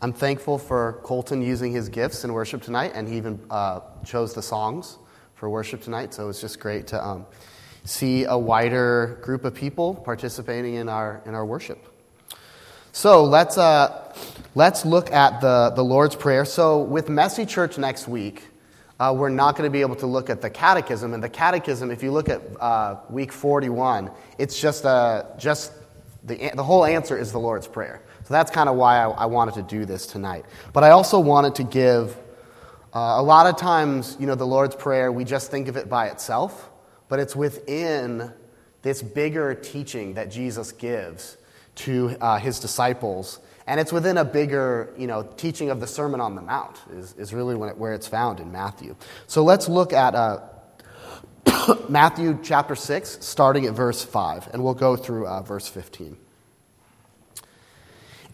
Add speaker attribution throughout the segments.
Speaker 1: I'm thankful for Colton using his gifts in worship tonight, and he even uh, chose the songs for worship tonight. So it's just great to um, see a wider group of people participating in our in our worship. So let's uh, let's look at the the Lord's Prayer. So with Messy Church next week, uh, we're not going to be able to look at the Catechism. And the Catechism, if you look at uh, week 41, it's just uh, just the the whole answer is the Lord's Prayer. So that's kind of why I, I, wanted to do this tonight. But I also wanted to give uh, a lot of times, you know, the Lord's Prayer, we just think of it by itself, but it's within this bigger teaching that Jesus gives to uh, his disciples. And it's within a bigger, you know, teaching of the Sermon on the Mount, is, is really it, where it's found in Matthew. So let's look at uh, Matthew chapter 6, starting at verse 5, and we'll go through uh, verse 15.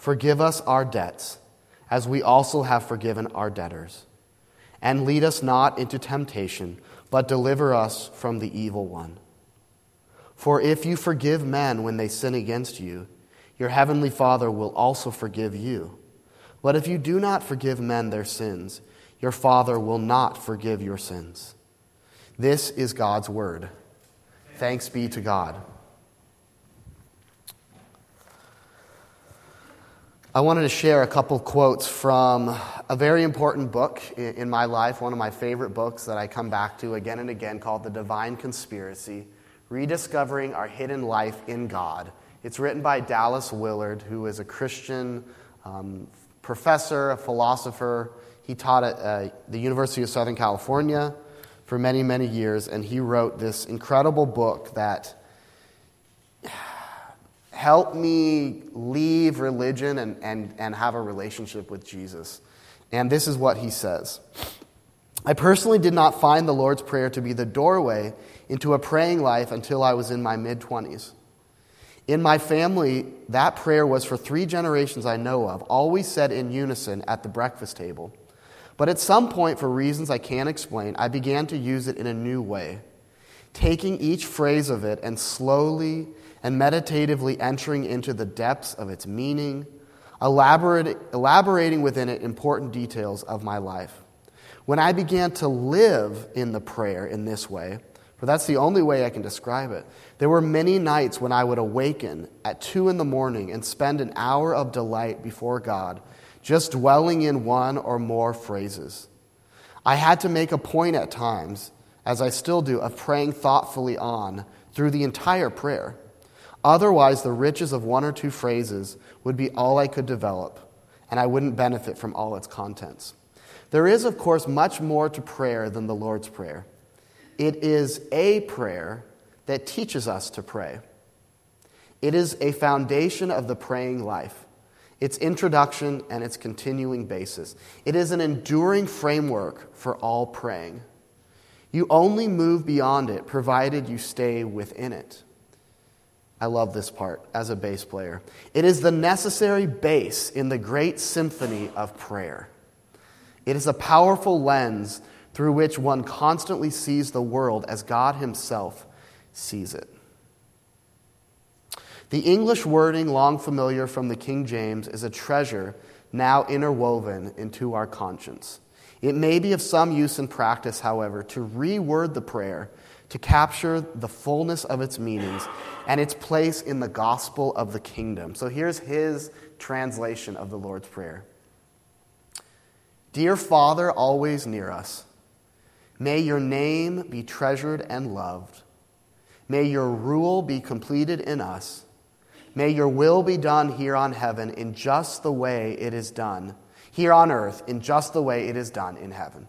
Speaker 1: Forgive us our debts, as we also have forgiven our debtors. And lead us not into temptation, but deliver us from the evil one. For if you forgive men when they sin against you, your heavenly Father will also forgive you. But if you do not forgive men their sins, your Father will not forgive your sins. This is God's word. Thanks be to God. I wanted to share a couple quotes from a very important book in my life, one of my favorite books that I come back to again and again called The Divine Conspiracy Rediscovering Our Hidden Life in God. It's written by Dallas Willard, who is a Christian um, professor, a philosopher. He taught at uh, the University of Southern California for many, many years, and he wrote this incredible book that help me leave religion and, and, and have a relationship with Jesus. And this is what he says I personally did not find the Lord's Prayer to be the doorway into a praying life until I was in my mid 20s. In my family, that prayer was for three generations I know of, always said in unison at the breakfast table. But at some point, for reasons I can't explain, I began to use it in a new way, taking each phrase of it and slowly and meditatively entering into the depths of its meaning, elaborating within it important details of my life. When I began to live in the prayer in this way, for that's the only way I can describe it, there were many nights when I would awaken at two in the morning and spend an hour of delight before God, just dwelling in one or more phrases. I had to make a point at times, as I still do, of praying thoughtfully on through the entire prayer. Otherwise, the riches of one or two phrases would be all I could develop, and I wouldn't benefit from all its contents. There is, of course, much more to prayer than the Lord's Prayer. It is a prayer that teaches us to pray. It is a foundation of the praying life, its introduction and its continuing basis. It is an enduring framework for all praying. You only move beyond it provided you stay within it. I love this part as a bass player. It is the necessary bass in the great symphony of prayer. It is a powerful lens through which one constantly sees the world as God Himself sees it. The English wording, long familiar from the King James, is a treasure now interwoven into our conscience. It may be of some use in practice, however, to reword the prayer to capture the fullness of its meanings and its place in the gospel of the kingdom. So here's his translation of the Lord's Prayer Dear Father, always near us, may your name be treasured and loved. May your rule be completed in us. May your will be done here on heaven in just the way it is done, here on earth in just the way it is done in heaven.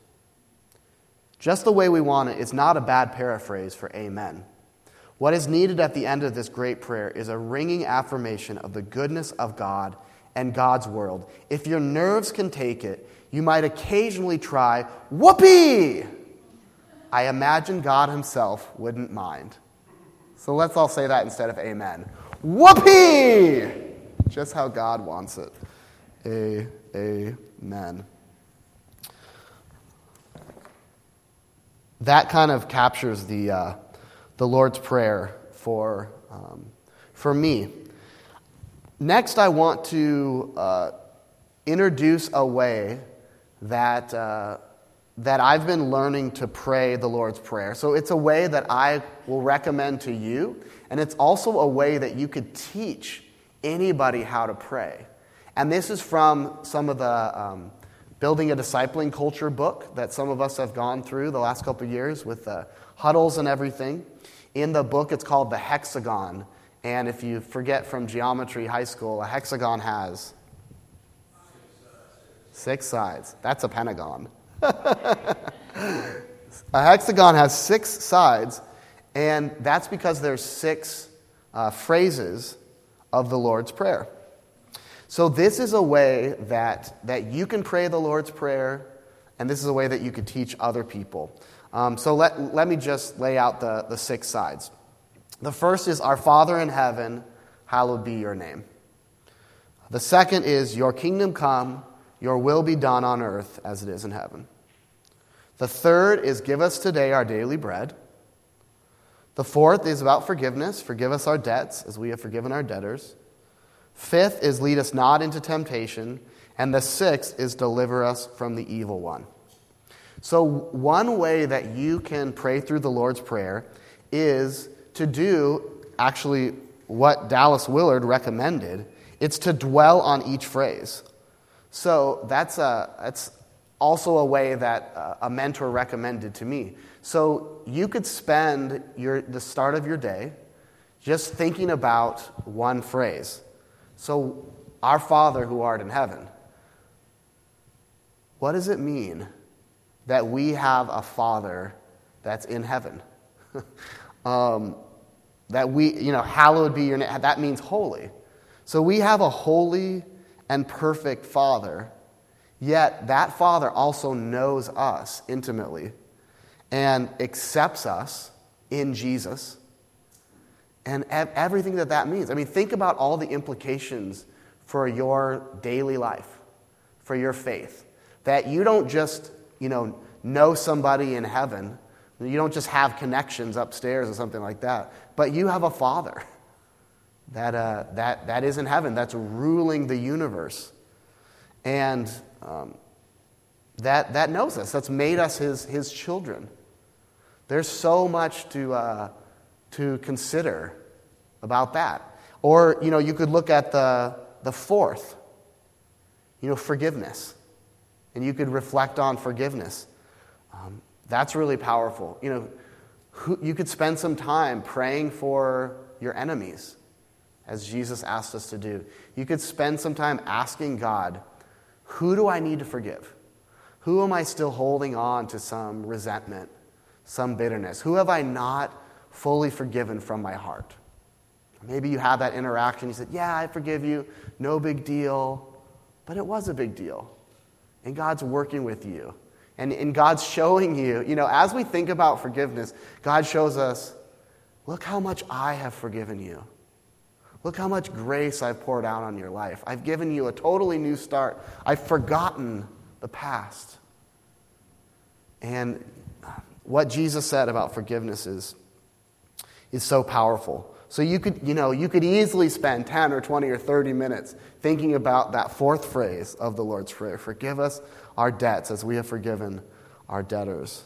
Speaker 1: Just the way we want it is not a bad paraphrase for amen. What is needed at the end of this great prayer is a ringing affirmation of the goodness of God and God's world. If your nerves can take it, you might occasionally try, whoopee! I imagine God Himself wouldn't mind. So let's all say that instead of amen. Whoopee! Just how God wants it. A, amen. That kind of captures the, uh, the Lord's Prayer for, um, for me. Next, I want to uh, introduce a way that. Uh, that I've been learning to pray the Lord's Prayer. So it's a way that I will recommend to you, and it's also a way that you could teach anybody how to pray. And this is from some of the um, Building a Discipling Culture book that some of us have gone through the last couple years with the huddles and everything. In the book, it's called The Hexagon. And if you forget from geometry high school, a hexagon has six sides. That's a pentagon. a hexagon has six sides, and that's because there's six uh, phrases of the Lord's Prayer. So this is a way that, that you can pray the Lord's Prayer, and this is a way that you could teach other people. Um, so let, let me just lay out the, the six sides. The first is, Our Father in heaven, hallowed be your name. The second is, Your kingdom come, your will be done on earth as it is in heaven. The third is give us today our daily bread. The fourth is about forgiveness. Forgive us our debts as we have forgiven our debtors. Fifth is lead us not into temptation. And the sixth is deliver us from the evil one. So, one way that you can pray through the Lord's Prayer is to do actually what Dallas Willard recommended it's to dwell on each phrase. So, that's, a, that's also a way that uh, a mentor recommended to me. So you could spend your, the start of your day just thinking about one phrase. So, Our Father who art in heaven. What does it mean that we have a Father that's in heaven? um, that we, you know, hallowed be your name. That means holy. So we have a holy and perfect Father Yet that Father also knows us intimately and accepts us in Jesus and everything that that means. I mean, think about all the implications for your daily life, for your faith. That you don't just, you know, know somebody in heaven, you don't just have connections upstairs or something like that, but you have a Father that, uh, that, that is in heaven, that's ruling the universe. And um, that, that knows us, that's made us his, his children. There's so much to, uh, to consider about that. Or, you know, you could look at the, the fourth, you know, forgiveness. And you could reflect on forgiveness. Um, that's really powerful. You know, who, you could spend some time praying for your enemies, as Jesus asked us to do. You could spend some time asking God who do I need to forgive? Who am I still holding on to some resentment, some bitterness? Who have I not fully forgiven from my heart? Maybe you have that interaction. You said, Yeah, I forgive you. No big deal. But it was a big deal. And God's working with you. And, and God's showing you, you know, as we think about forgiveness, God shows us, Look how much I have forgiven you. Look how much grace I've poured out on your life. I've given you a totally new start. I've forgotten the past. And what Jesus said about forgiveness is, is so powerful. So you could, you know, you could easily spend 10 or 20 or 30 minutes thinking about that fourth phrase of the Lord's Prayer Forgive us our debts as we have forgiven our debtors.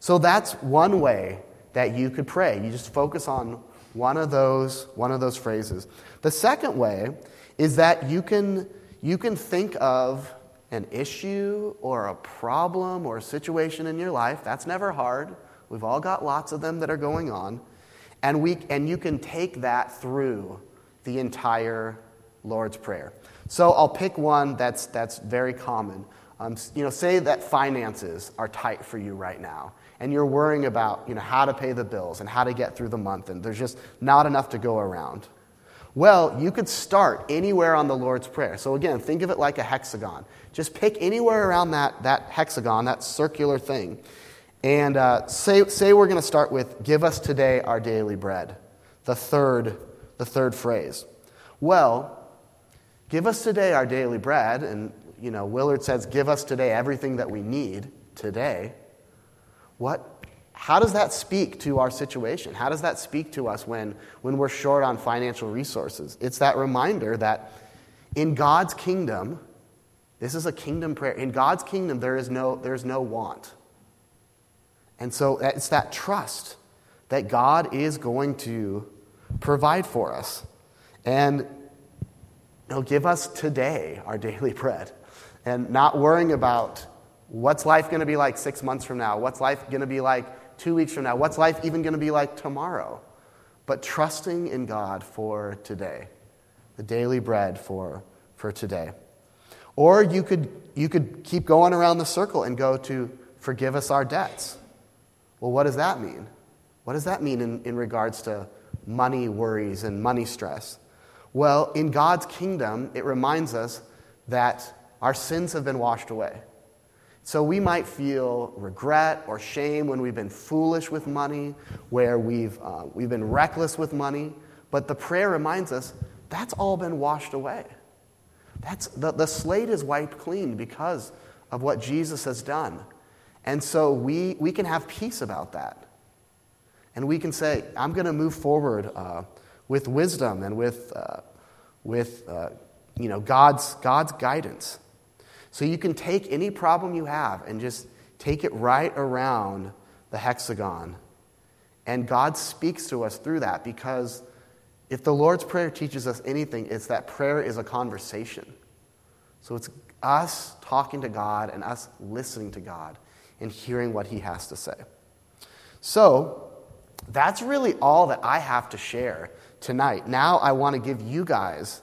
Speaker 1: So that's one way that you could pray. You just focus on one of those, one of those phrases. The second way is that you can, you can think of an issue or a problem or a situation in your life. That's never hard. We've all got lots of them that are going on. And, we, and you can take that through the entire Lord's Prayer. So I'll pick one that's, that's very common. Um, you know, say that finances are tight for you right now, and you're worrying about you know, how to pay the bills and how to get through the month, and there's just not enough to go around. Well, you could start anywhere on the Lord's Prayer. So again, think of it like a hexagon. Just pick anywhere around that, that hexagon, that circular thing. And uh, say, say we're going to start with, Give us today our daily bread, the third, the third phrase. Well, give us today our daily bread, and you know, Willard says, Give us today everything that we need today. What how does that speak to our situation? How does that speak to us when, when we're short on financial resources? It's that reminder that in God's kingdom, this is a kingdom prayer. In God's kingdom, there is no, there is no want. And so it's that trust that God is going to provide for us. And He'll give us today our daily bread. And not worrying about what's life going to be like six months from now? What's life going to be like two weeks from now? What's life even going to be like tomorrow? But trusting in God for today, the daily bread for, for today. Or you could, you could keep going around the circle and go to forgive us our debts. Well, what does that mean? What does that mean in, in regards to money worries and money stress? Well, in God's kingdom, it reminds us that our sins have been washed away. So we might feel regret or shame when we've been foolish with money, where we've, uh, we've been reckless with money, but the prayer reminds us that's all been washed away. That's, the, the slate is wiped clean because of what Jesus has done. And so we, we can have peace about that. And we can say, I'm going to move forward uh, with wisdom and with, uh, with uh, you know, God's, God's guidance. So you can take any problem you have and just take it right around the hexagon. And God speaks to us through that because if the Lord's Prayer teaches us anything, it's that prayer is a conversation. So it's us talking to God and us listening to God and hearing what He has to say. So that's really all that I have to share tonight. Now I want to give you guys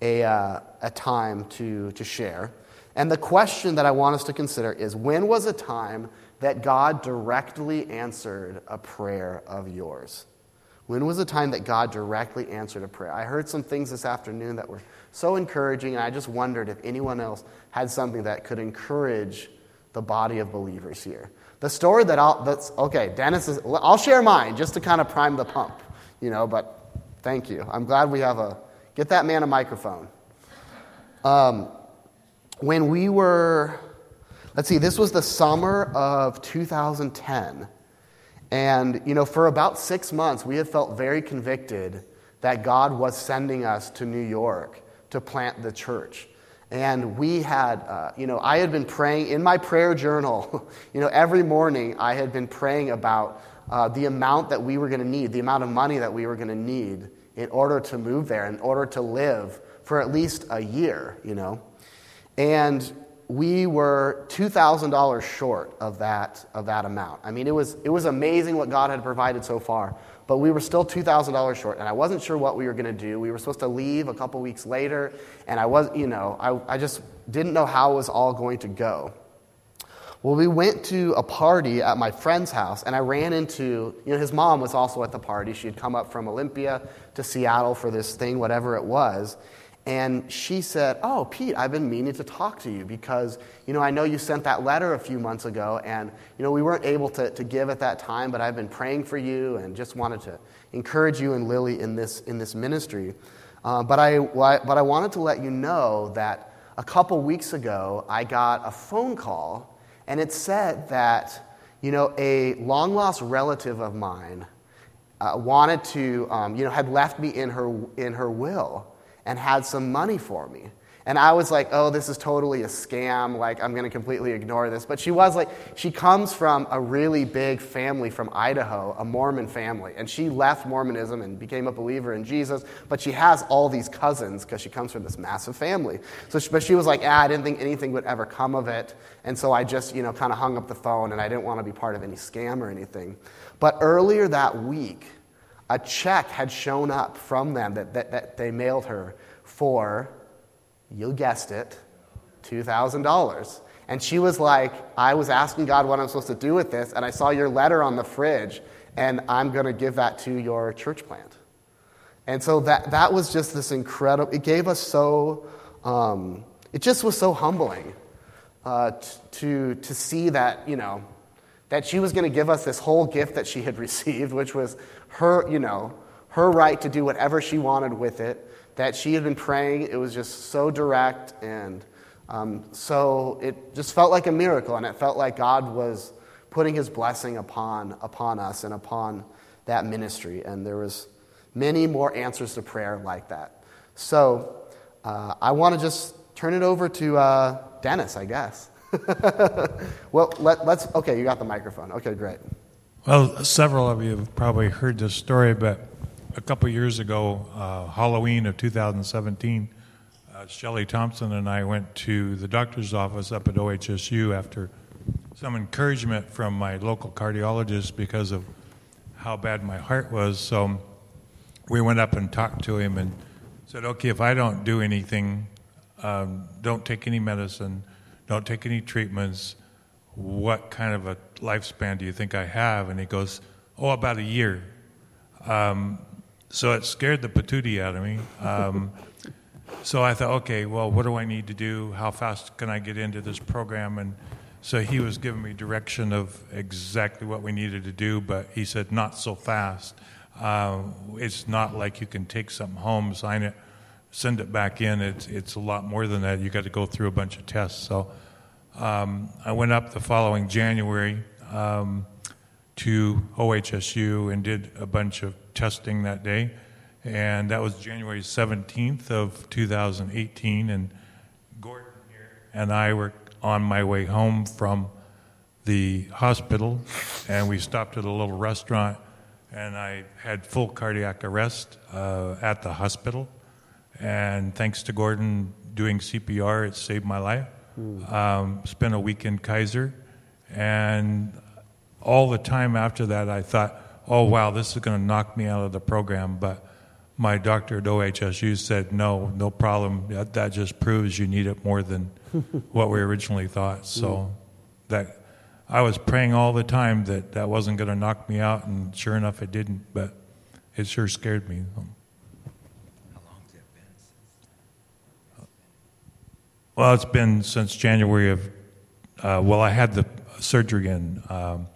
Speaker 1: a, uh, a time to, to share. And the question that I want us to consider is when was a time that God directly answered a prayer of yours? When was a time that God directly answered a prayer? I heard some things this afternoon that were so encouraging, and I just wondered if anyone else had something that could encourage the body of believers here. The story that I'll, that's, okay, Dennis is, I'll share mine just to kind of prime the pump, you know, but thank you. I'm glad we have a, get that man a microphone. Um, when we were, let's see, this was the summer of 2010. And, you know, for about six months, we had felt very convicted that God was sending us to New York to plant the church. And we had, uh, you know, I had been praying in my prayer journal, you know, every morning I had been praying about uh, the amount that we were going to need, the amount of money that we were going to need in order to move there, in order to live for at least a year, you know. And we were $2,000 short of that, of that amount. I mean, it was, it was amazing what God had provided so far, but we were still $2,000 short, and I wasn't sure what we were going to do. We were supposed to leave a couple weeks later, and I was, you know, I, I just didn't know how it was all going to go. Well, we went to a party at my friend's house, and I ran into, you know, his mom was also at the party. She had come up from Olympia to Seattle for this thing, whatever it was. And she said, Oh, Pete, I've been meaning to talk to you because, you know, I know you sent that letter a few months ago, and, you know, we weren't able to, to give at that time, but I've been praying for you and just wanted to encourage you and Lily in this, in this ministry. Uh, but, I, but I wanted to let you know that a couple weeks ago, I got a phone call, and it said that you know, a long lost relative of mine uh, wanted to, um, you know, had left me in her, in her will and had some money for me. And I was like, oh, this is totally a scam. Like, I'm going to completely ignore this. But she was like, she comes from a really big family from Idaho, a Mormon family. And she left Mormonism and became a believer in Jesus. But she has all these cousins because she comes from this massive family. So, she, but she was like, ah, I didn't think anything would ever come of it. And so I just, you know, kind of hung up the phone and I didn't want to be part of any scam or anything. But earlier that week, a check had shown up from them that, that, that they mailed her for you guessed it, $2,000. And she was like, I was asking God what I'm supposed to do with this, and I saw your letter on the fridge, and I'm going to give that to your church plant. And so that, that was just this incredible, it gave us so, um, it just was so humbling uh, to, to see that, you know, that she was going to give us this whole gift that she had received, which was her, you know, her right to do whatever she wanted with it that she had been praying. It was just so direct, and um, so it just felt like a miracle, and it felt like God was putting His blessing upon upon us and upon that ministry. And there was many more answers to prayer like that. So uh, I want to just turn it over to uh, Dennis, I guess. well, let, let's. Okay, you got the microphone. Okay, great.
Speaker 2: Well, several of you have probably heard this story, but a couple years ago, uh, Halloween of 2017, uh, Shelly Thompson and I went to the doctor's office up at OHSU after some encouragement from my local cardiologist because of how bad my heart was. So we went up and talked to him and said, okay, if I don't do anything, um, don't take any medicine, don't take any treatments, what kind of a lifespan do you think I have? And he goes, oh, about a year. Um, so it scared the patootie out of me. Um, so I thought, okay, well, what do I need to do? How fast can I get into this program? And so he was giving me direction of exactly what we needed to do, but he said, not so fast. Uh, it's not like you can take something home, sign it, send it back in. It's, it's a lot more than that. You got to go through a bunch of tests. So um, I went up the following January um, to OHSU and did a bunch of testing that day, and that was January 17th of 2018. And Gordon here and I were on my way home from the hospital, and we stopped at a little restaurant, and I had full cardiac arrest uh, at the hospital. And thanks to Gordon doing CPR, it saved my life. Mm. Um, spent a week in Kaiser, and all the time after that, I thought, oh, wow, this is going to knock me out of the program. But my doctor at OHSU said, no, no problem. That, that just proves you need it more than what we originally thought. So that I was praying all the time that that wasn't going to knock me out, and sure enough, it didn't. But it sure scared me. How long has it been? Well, it's been since January of. Uh, well, I had the surgery in um,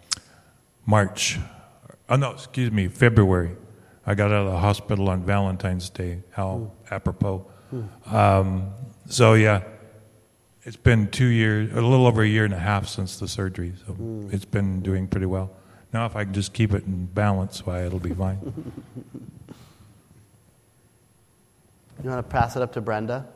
Speaker 2: March Oh, no, excuse me, February. I got out of the hospital on Valentine's Day. How mm. apropos. Mm. Um, so, yeah, it's been two years, a little over a year and a half since the surgery. So mm. it's been doing pretty well. Now, if I can just keep it in balance, why, it'll be fine.
Speaker 1: you want to pass it up to Brenda?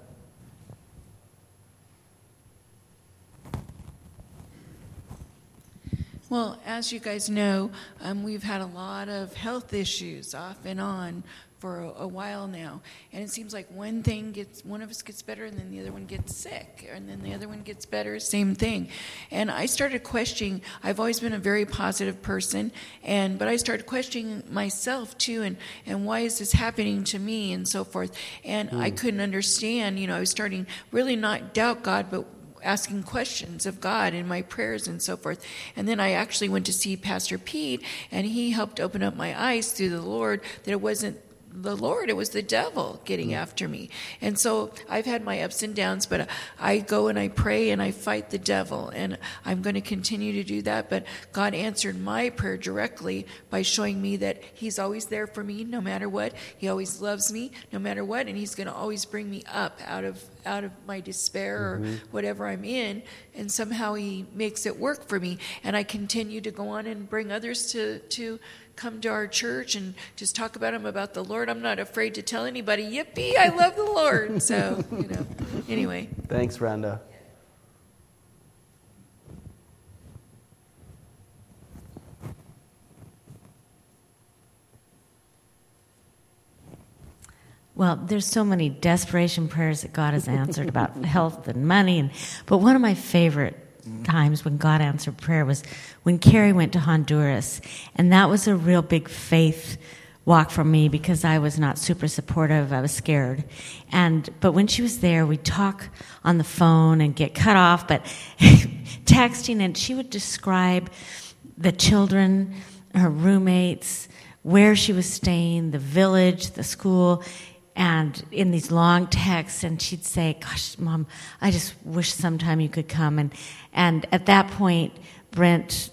Speaker 3: Well, as you guys know, um, we've had a lot of health issues off and on for a, a, while now, and it seems like one thing gets one of us gets better, and then the other one gets sick, and then the other one gets better. Same thing, and I started questioning. I've always been a very positive person, and but I started questioning myself too, and and why is this happening to me, and so forth. And mm. I hmm. couldn't understand. You know, I was starting really not doubt God, but asking questions of God in my prayers and so forth. And then I actually went to see Pastor Pete, and he helped open up my eyes through the Lord that it wasn't the Lord, it was the devil getting after me. And so I've had my ups and downs, but I go and I pray and I fight the devil. And I'm going to continue to do that. But God answered my prayer directly by showing me that He's always there for me no matter what. He always loves me no matter what. And He's going to always bring me up out of out of my despair or mm-hmm. whatever I'm in, and somehow He makes it work for me. And I continue to go on and bring others to to come to our church and just talk about Him about the Lord. I'm not afraid to tell anybody, "Yippee! I love the Lord." So you know, anyway.
Speaker 1: Thanks, Rhonda.
Speaker 4: Well, there's so many desperation prayers that God has answered about health and money, and but one of my favorite times when God answered prayer was when Carrie went to Honduras, and that was a real big faith walk for me because I was not super supportive. I was scared, and but when she was there, we'd talk on the phone and get cut off, but texting, and she would describe the children, her roommates, where she was staying, the village, the school and in these long texts and she'd say gosh mom i just wish sometime you could come. And and at that point brent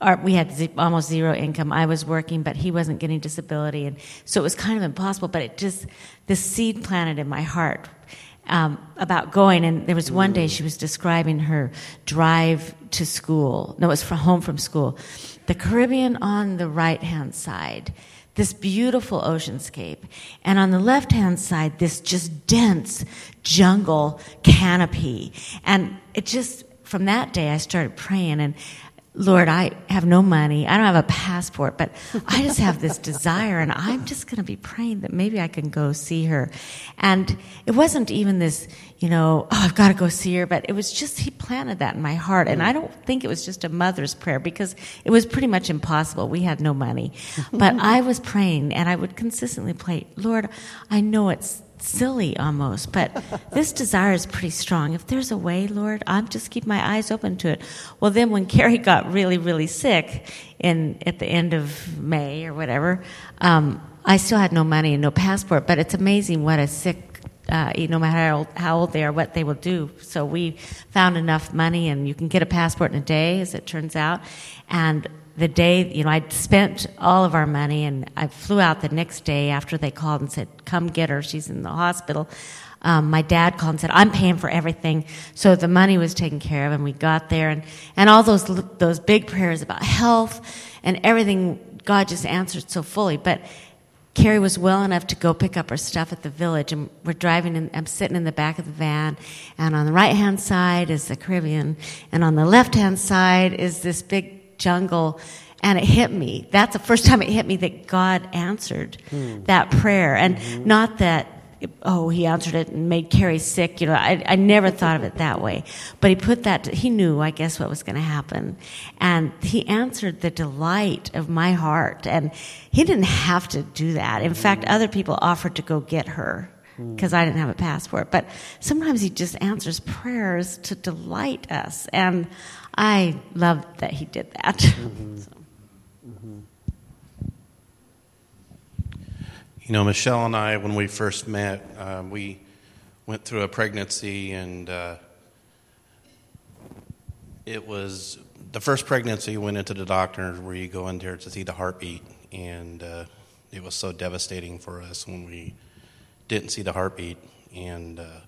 Speaker 4: our, we had z- almost zero income. I was working but he wasn't getting disability and so it was kind of impossible but it just the seed planted in my heart um, about going and there was one day she was describing her drive to school. No it was from home from school. The caribbean on the right hand side this beautiful oceanscape. And on the left hand side, this just dense jungle canopy. And it just, from that day, I started praying and Lord, I have no money. I don't have a passport, but I just have this desire and I'm just going to be praying that maybe I can go see her. And it wasn't even this, you know, oh, I've got to go see her, but it was just, he planted that in my heart. And I don't think it was just a mother's prayer because it was pretty much impossible. We had no money. But I was praying and I would consistently pray, Lord, I know it's silly almost, but this desire is pretty strong. If there's a way, Lord, I'm just keep my eyes open to it. Well, then when Carrie got really, really sick in at the end of May or whatever, um, I still had no money and no passport. But it's amazing what a sick. Uh, no matter how old, how old they are, what they will do. So we found enough money, and you can get a passport in a day, as it turns out. And the day, you know, I'd spent all of our money and I flew out the next day after they called and said, come get her. She's in the hospital. Um, my dad called and said, I'm paying for everything. So the money was taken care of and we got there and, and all those, those big prayers about health and everything, God just answered so fully. But Carrie was well enough to go pick up her stuff at the village, and we're driving. And I'm sitting in the back of the van, and on the right hand side is the Caribbean, and on the left hand side is this big jungle and it hit me. That's the first time it hit me that God answered hmm. that prayer. And mm-hmm. not that, oh, he answered it and made Carrie sick. You know, I, I never thought of it that way. But he put that, he knew, I guess, what was going to happen. And he answered the delight of my heart. And he didn't have to do that. In mm-hmm. fact, other people offered to go get her because hmm. I didn't have a passport. But sometimes he just answers prayers to delight us. And I love that he did that.
Speaker 5: You know, Michelle and I, when we first met, uh, we went through a pregnancy, and uh, it was the first pregnancy. Went into the doctor where you go in there to see the heartbeat, and uh, it was so devastating for us when we didn't see the heartbeat. And uh,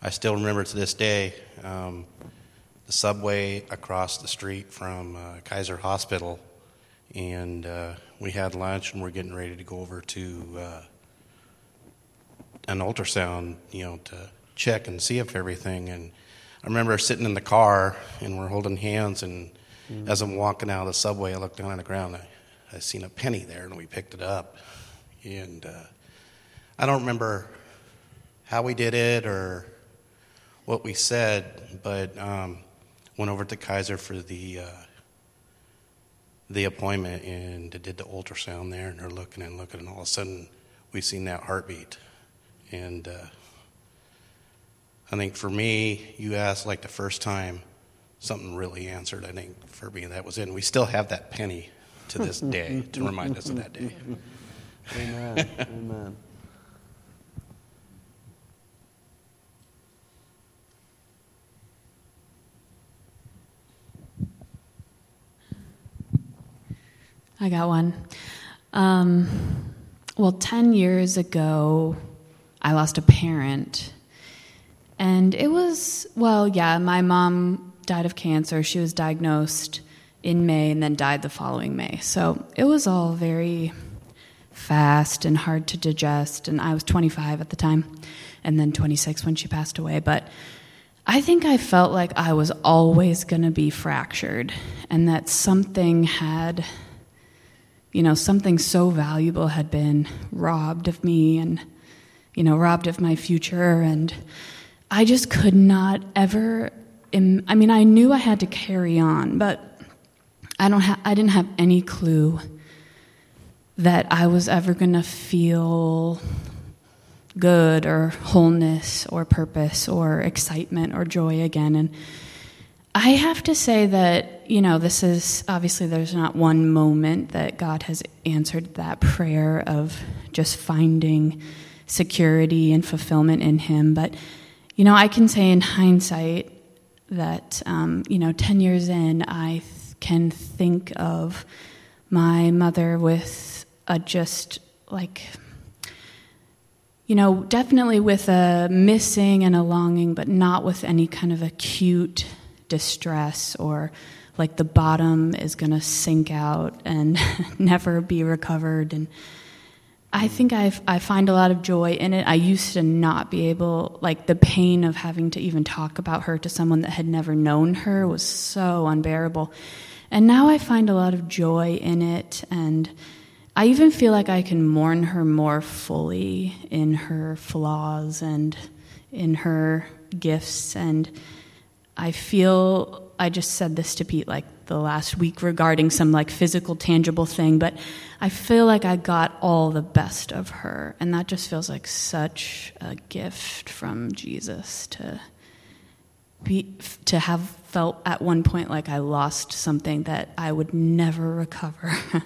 Speaker 5: I still remember to this day. Um, the subway across the street from uh, Kaiser Hospital, and uh, we had lunch, and we're getting ready to go over to uh, an ultrasound, you know, to check and see if everything. And I remember sitting in the car, and we're holding hands, and mm. as I'm walking out of the subway, I looked down on the ground. I, I seen a penny there, and we picked it up. And uh, I don't remember how we did it or what we said, but um, went over to Kaiser for the uh, the appointment and did the ultrasound there, and they're looking and looking, and all of a sudden we seen that heartbeat, and uh, I think for me, you asked like the first time something really answered. I think for me that was it. And we still have that penny to this day to remind us of that day.
Speaker 1: Amen. Amen.
Speaker 6: I got one. Um, well, 10 years ago, I lost a parent. And it was, well, yeah, my mom died of cancer. She was diagnosed in May and then died the following May. So it was all very fast and hard to digest. And I was 25 at the time and then 26 when she passed away. But I think I felt like I was always going to be fractured and that something had, you know, something so valuable had been robbed of me and, you know, robbed of my future. And I just could not ever, Im- I mean, I knew I had to carry on, but I, don't ha- I didn't have any clue that I was ever going to feel good or wholeness or purpose or excitement or joy again. And I have to say that, you know, this is obviously there's not one moment that God has answered that prayer of just finding security and fulfillment in Him. But, you know, I can say in hindsight that, um, you know, 10 years in, I th- can think of my mother with a just like you know, definitely with a missing and a longing, but not with any kind of acute distress or like the bottom is going to sink out and never be recovered. And I think i I find a lot of joy in it. I used to not be able, like, the pain of having to even talk about her to someone that had never known her was so unbearable. And now I find a lot of joy in it and I even feel like I can mourn her more fully in her flaws and in her gifts. And I feel, I just said this to Pete like the last week regarding some like physical, tangible thing, but I feel like I got all the best of her. And that just feels like such a gift from Jesus to be, to have felt at one point like I lost something that I would never recover.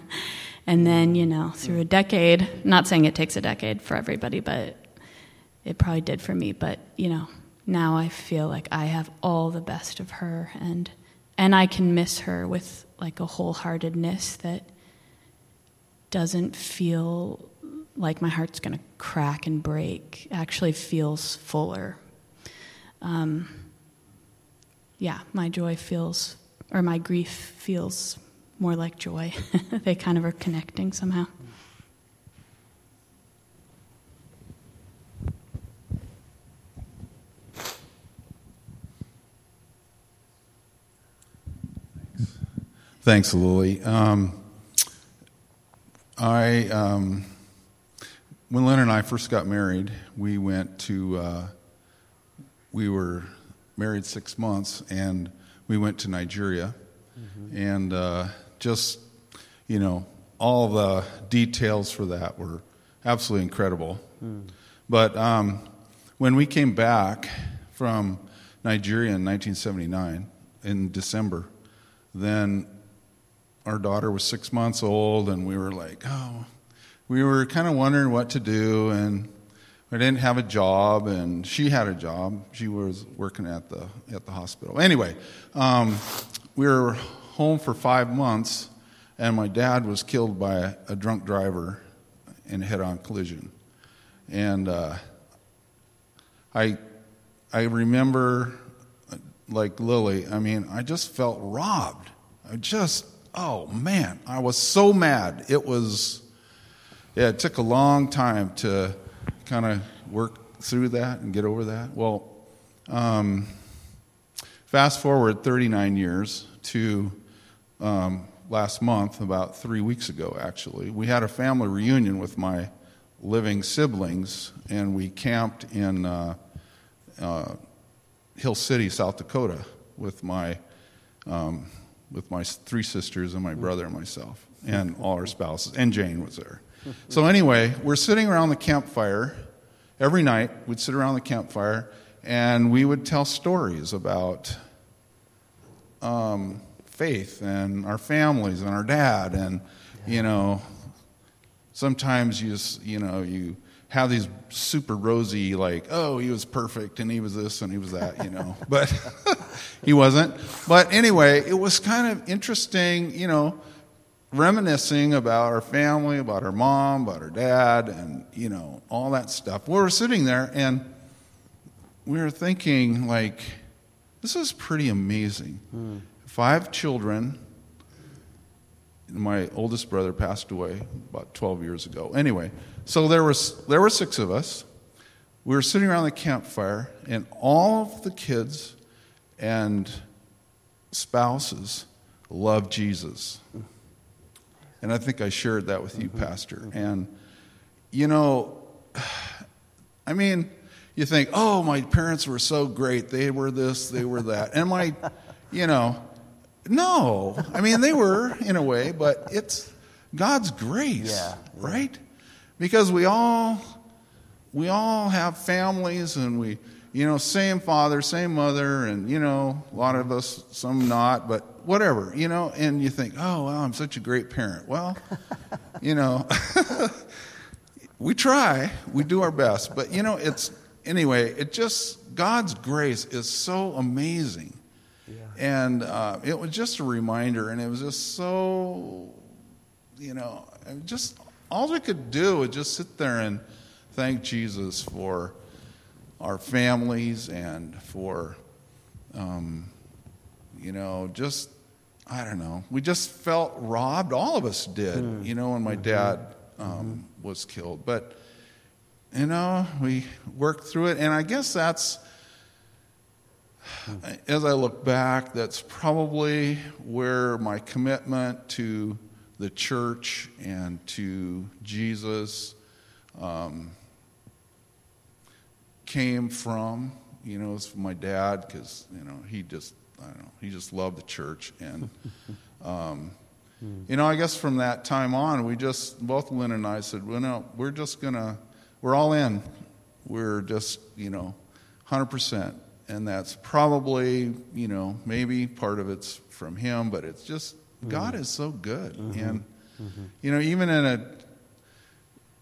Speaker 6: And then, you know, through a decade, not saying it takes a decade for everybody, but it probably did for me. But, you know, now I feel like I have all the best of her and and I can miss her with like a wholeheartedness that doesn't feel like my heart's going to crack and break. Actually feels fuller. Um, yeah, my joy feels, or my grief feels more like joy. they kind of are connecting somehow.
Speaker 7: Thanks, Lily. Um, I, um, when Lynn and I first got married, we went to, uh, we were married six months, and we went to Nigeria, mm-hmm. and uh, just, you know, all the details for that were absolutely incredible. Mm. But um, when we came back from Nigeria in 1979, in December, then our daughter was six months old, and we were like, oh, we were kind of wondering what to do, and we didn't have a job, and she had a job. She was working at the at the hospital. Anyway, um, we were home for five months, and my dad was killed by a, a drunk driver in a head-on collision. And uh, I, I remember, like Lily, I mean, I just felt robbed. I just, oh man, I was so mad. It was, yeah, it took a long time to kind of work through that and get over that. Well, um, fast forward 39 years to um, last month, about three weeks ago, actually. We had a family reunion with my living siblings, and we camped in uh, uh, Hill City, South Dakota, with my um, with my three sisters and my brother and myself, and all our spouses, and Jane was there. So anyway, we're sitting around the campfire every night. We'd sit around the campfire, and we would tell stories about. Um, faith and our families and our dad and you know sometimes you just, you know you have these super rosy like oh he was perfect and he was this and he was that you know but he wasn't but anyway it was kind of interesting you know reminiscing about our family about our mom about our dad and you know all that stuff we were sitting there and we were thinking, like, this is pretty amazing.
Speaker 1: Hmm.
Speaker 7: Five children. My oldest brother passed away about 12 years ago. Anyway, so there was there were six of us. We were sitting around the campfire, and all of the kids and spouses love Jesus. And I think I shared that with you, mm-hmm. Pastor. And, you know, I mean, you think, oh, my parents were so great. They were this, they were that. And my, you know, no. I mean, they were in a way, but it's God's grace,
Speaker 1: Yeah, yeah.
Speaker 7: right? Because we all we all have families and we you know same father same mother and you know a lot of us some not but whatever you know and you think oh wow i'm such a great parent. Well you know we try we do our best but you know it's anyway it just god's grace is so amazing. And uh, it was just a reminder and it was just so you know just all we could do was just sit there and thank jesus for our families and for um, you know just i don't know we just felt robbed all of us did you know when my dad um, was killed. But you know we worked through it and i guess that's as I look back, that's probably where my commitment to the church and to Jesus um, came from. You know, it's from my dad because you know he just I don't know he just loved the church and. Um, you know, I guess from that time on, we just both Lynn and I said, "Well, no, we're just gonna, we're all in. We're just, you know, hundred percent." And that's probably, you know, maybe part of it's from him, but it's just God mm-hmm. is so good, mm-hmm. and mm-hmm. you know, even in a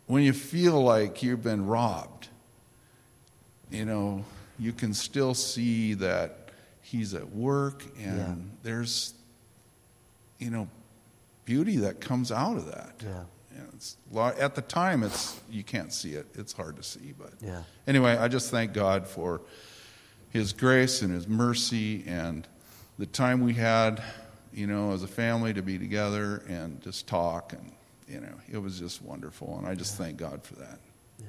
Speaker 7: when you feel like you've been robbed, you know, you can still see that He's at work, and
Speaker 1: Yeah.
Speaker 7: there's, you know, beauty that comes out of that.
Speaker 1: Yeah.
Speaker 7: And it's, lo- at the time, it's you can't see it; it's hard to see. But
Speaker 1: Yeah.
Speaker 7: anyway, I just thank God for His grace and His mercy, and the time we had, you know, as a family to be together and just talk, and you know, it was just wonderful, and I just thank God for that.
Speaker 1: Yeah.